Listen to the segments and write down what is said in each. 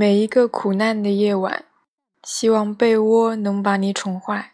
每一个苦难的夜晚希望被窝能把你宠坏。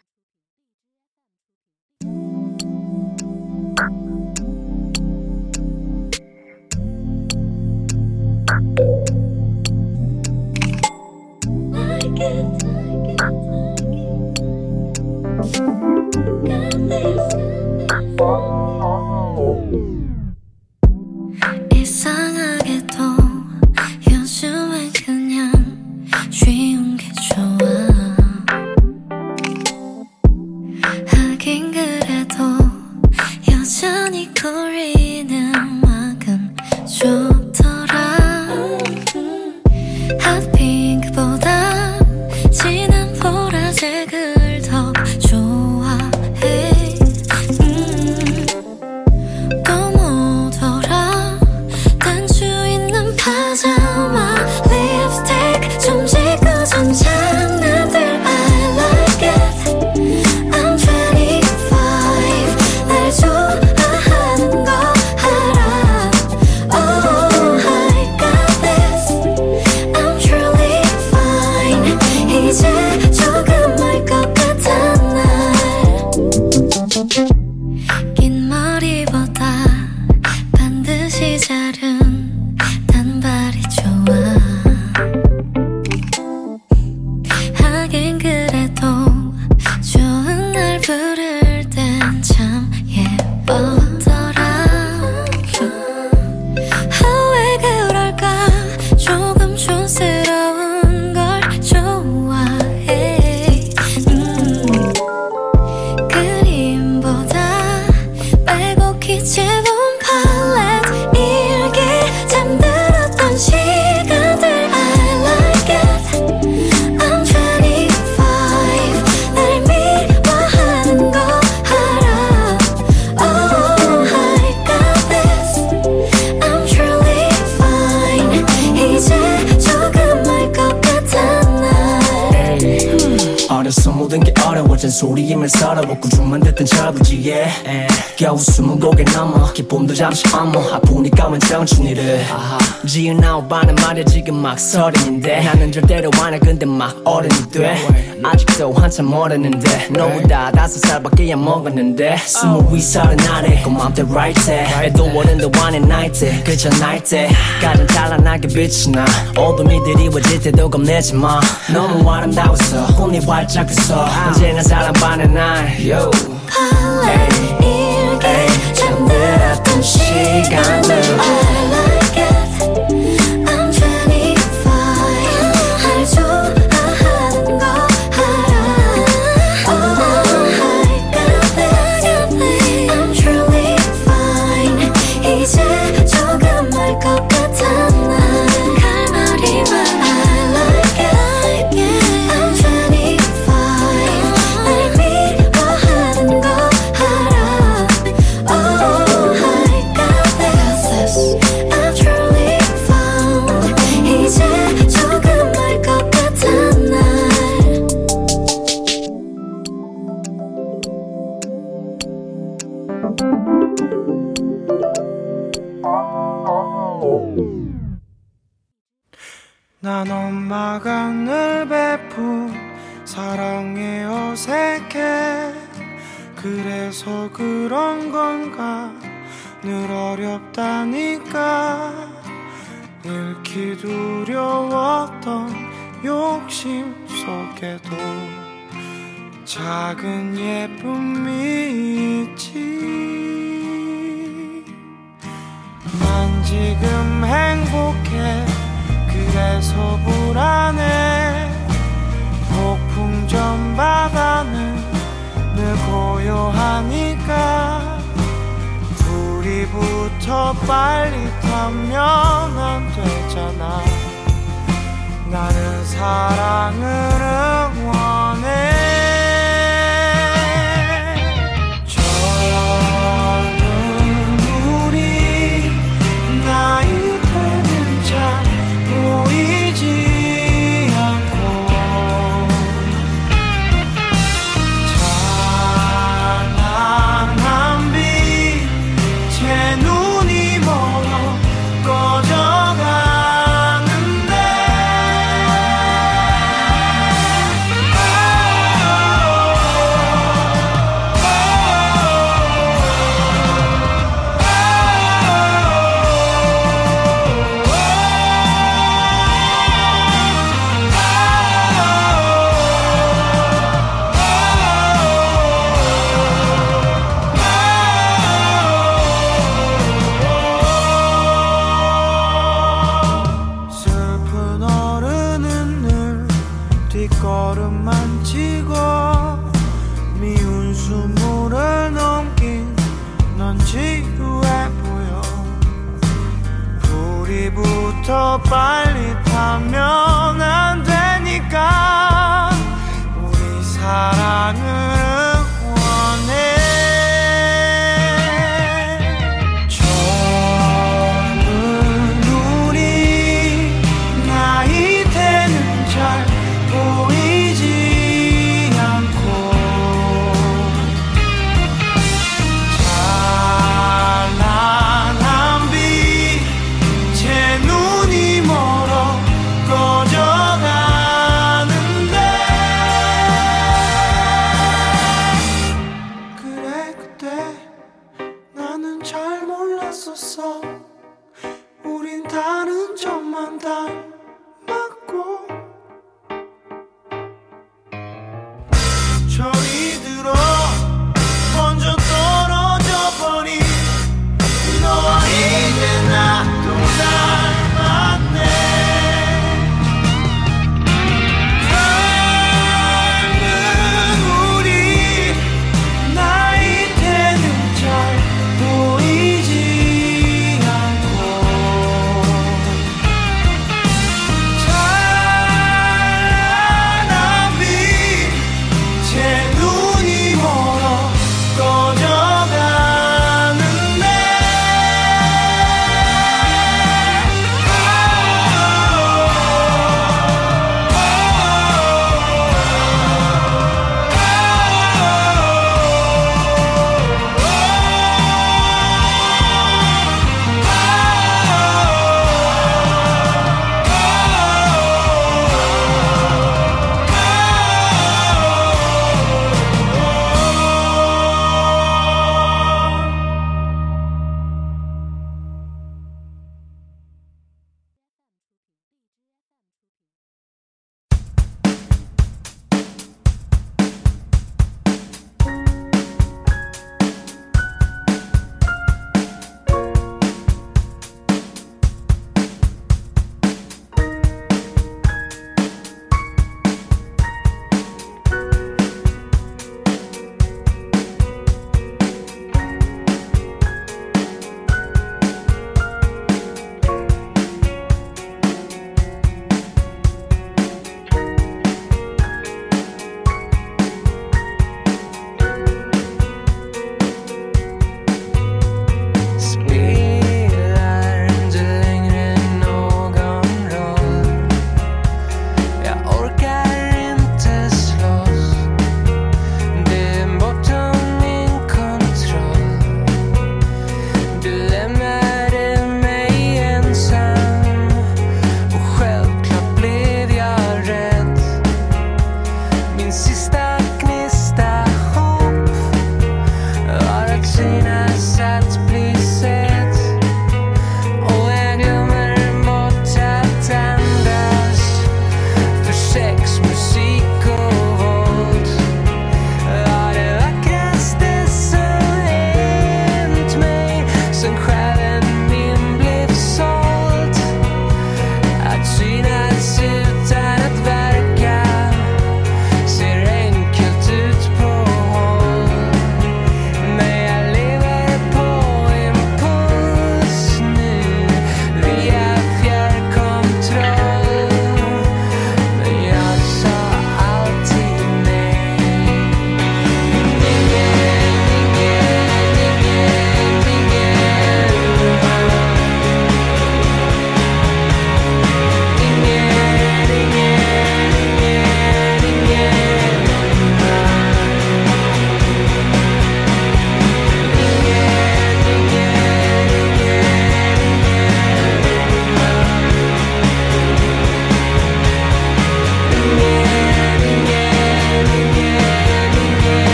一切 한참 모르는데 네. 너보다 다섯 살밖에 안 먹었는데 스무 위 서른 아래 고맘때 right there 애도 원인데 one and night 때 그저 날때 가장 찬란하게 빛이 나. 어둠이 드리워질 때도 겁내지 마. 너무 아름다웠어. 꽃잎 활짝 폈어 아. 언제나 사랑받는 날. Yo. 밤을 hey. 일게 잠들었던 시간을 속에도 작은 예쁨이 있지. 난 지금 행복해. 그래서 불안해 폭풍 전 바다는 늘 고요하니까. 우리부터 빨리 타면 안 되잖아. 나는 사랑을 응원해.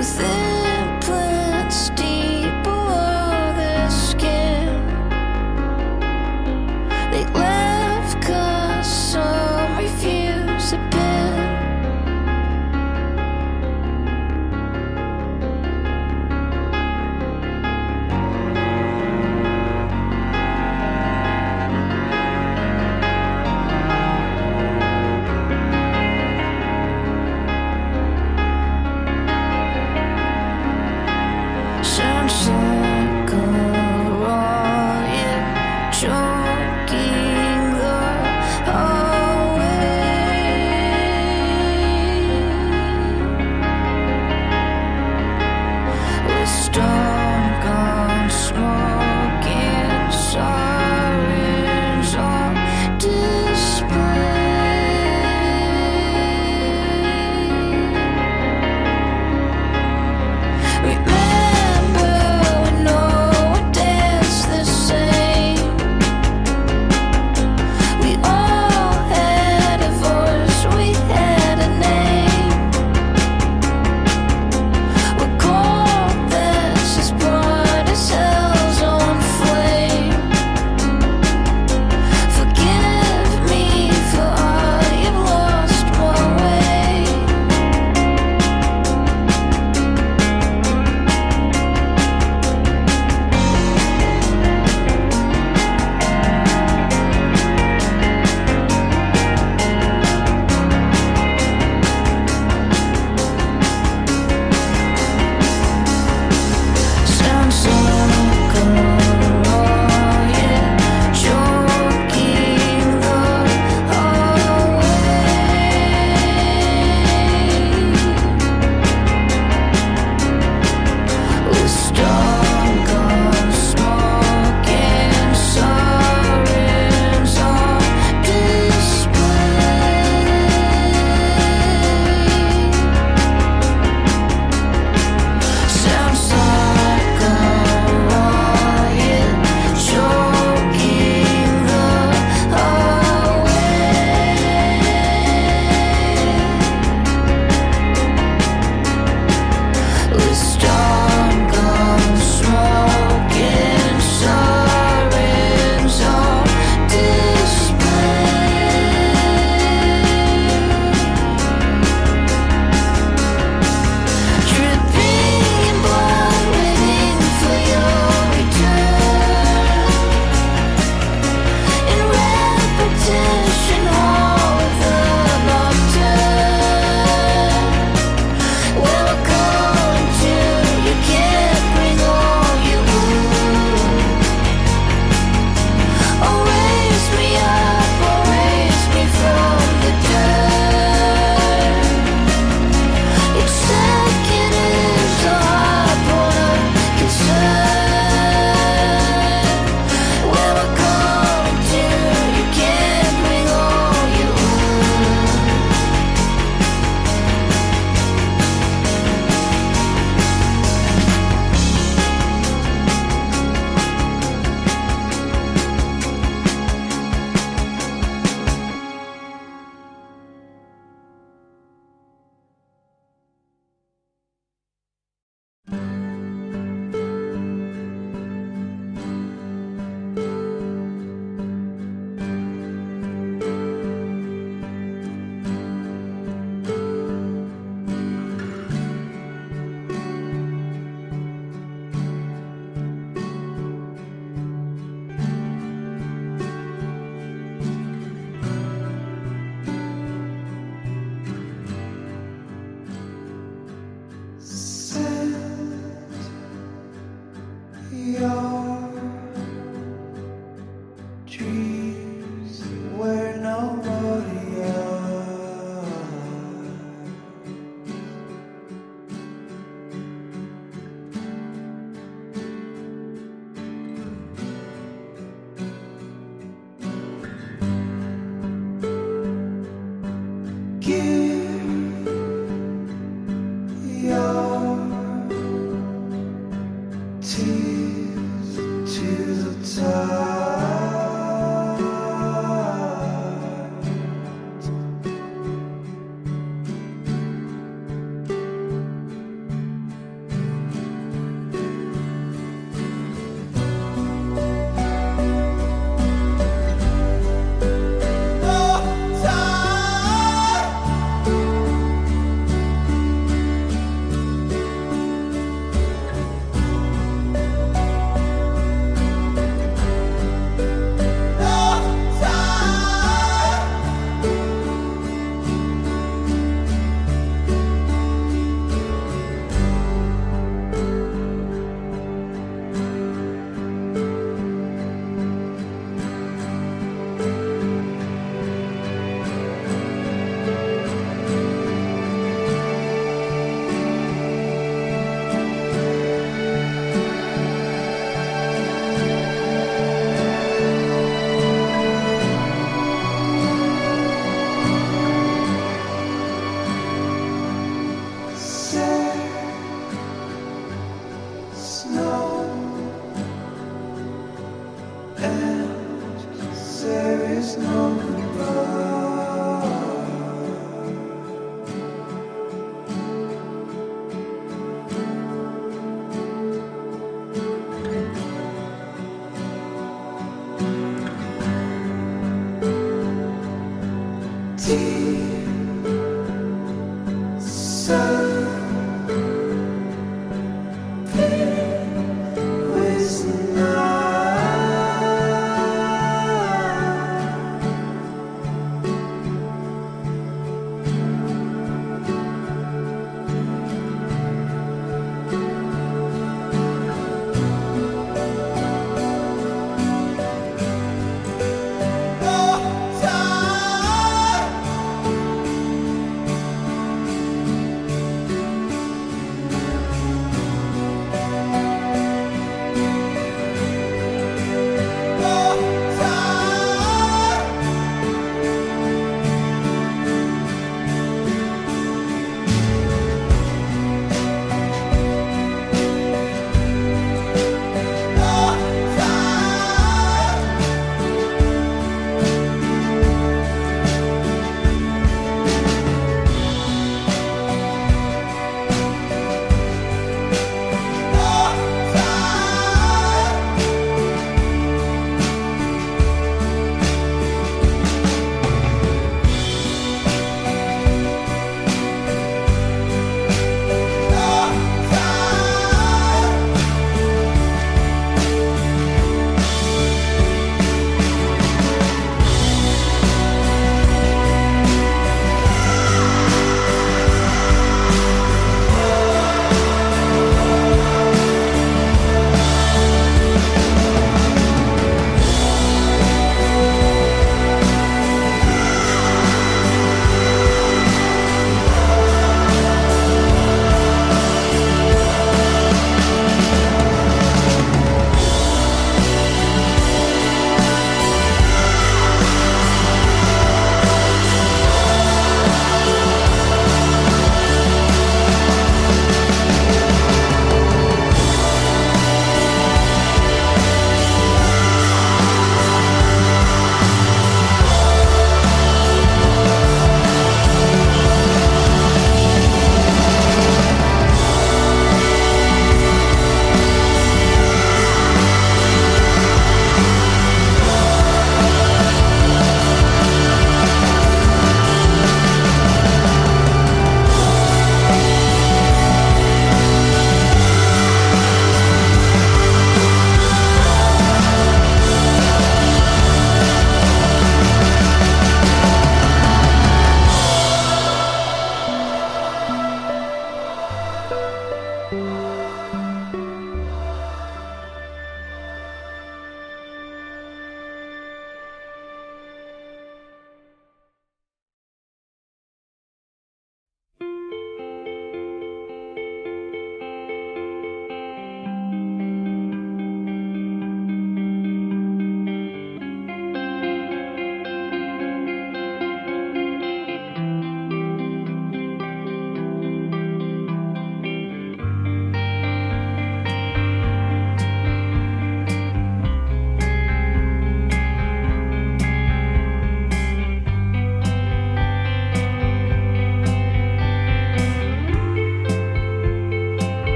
within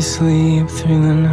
Sleep through the night.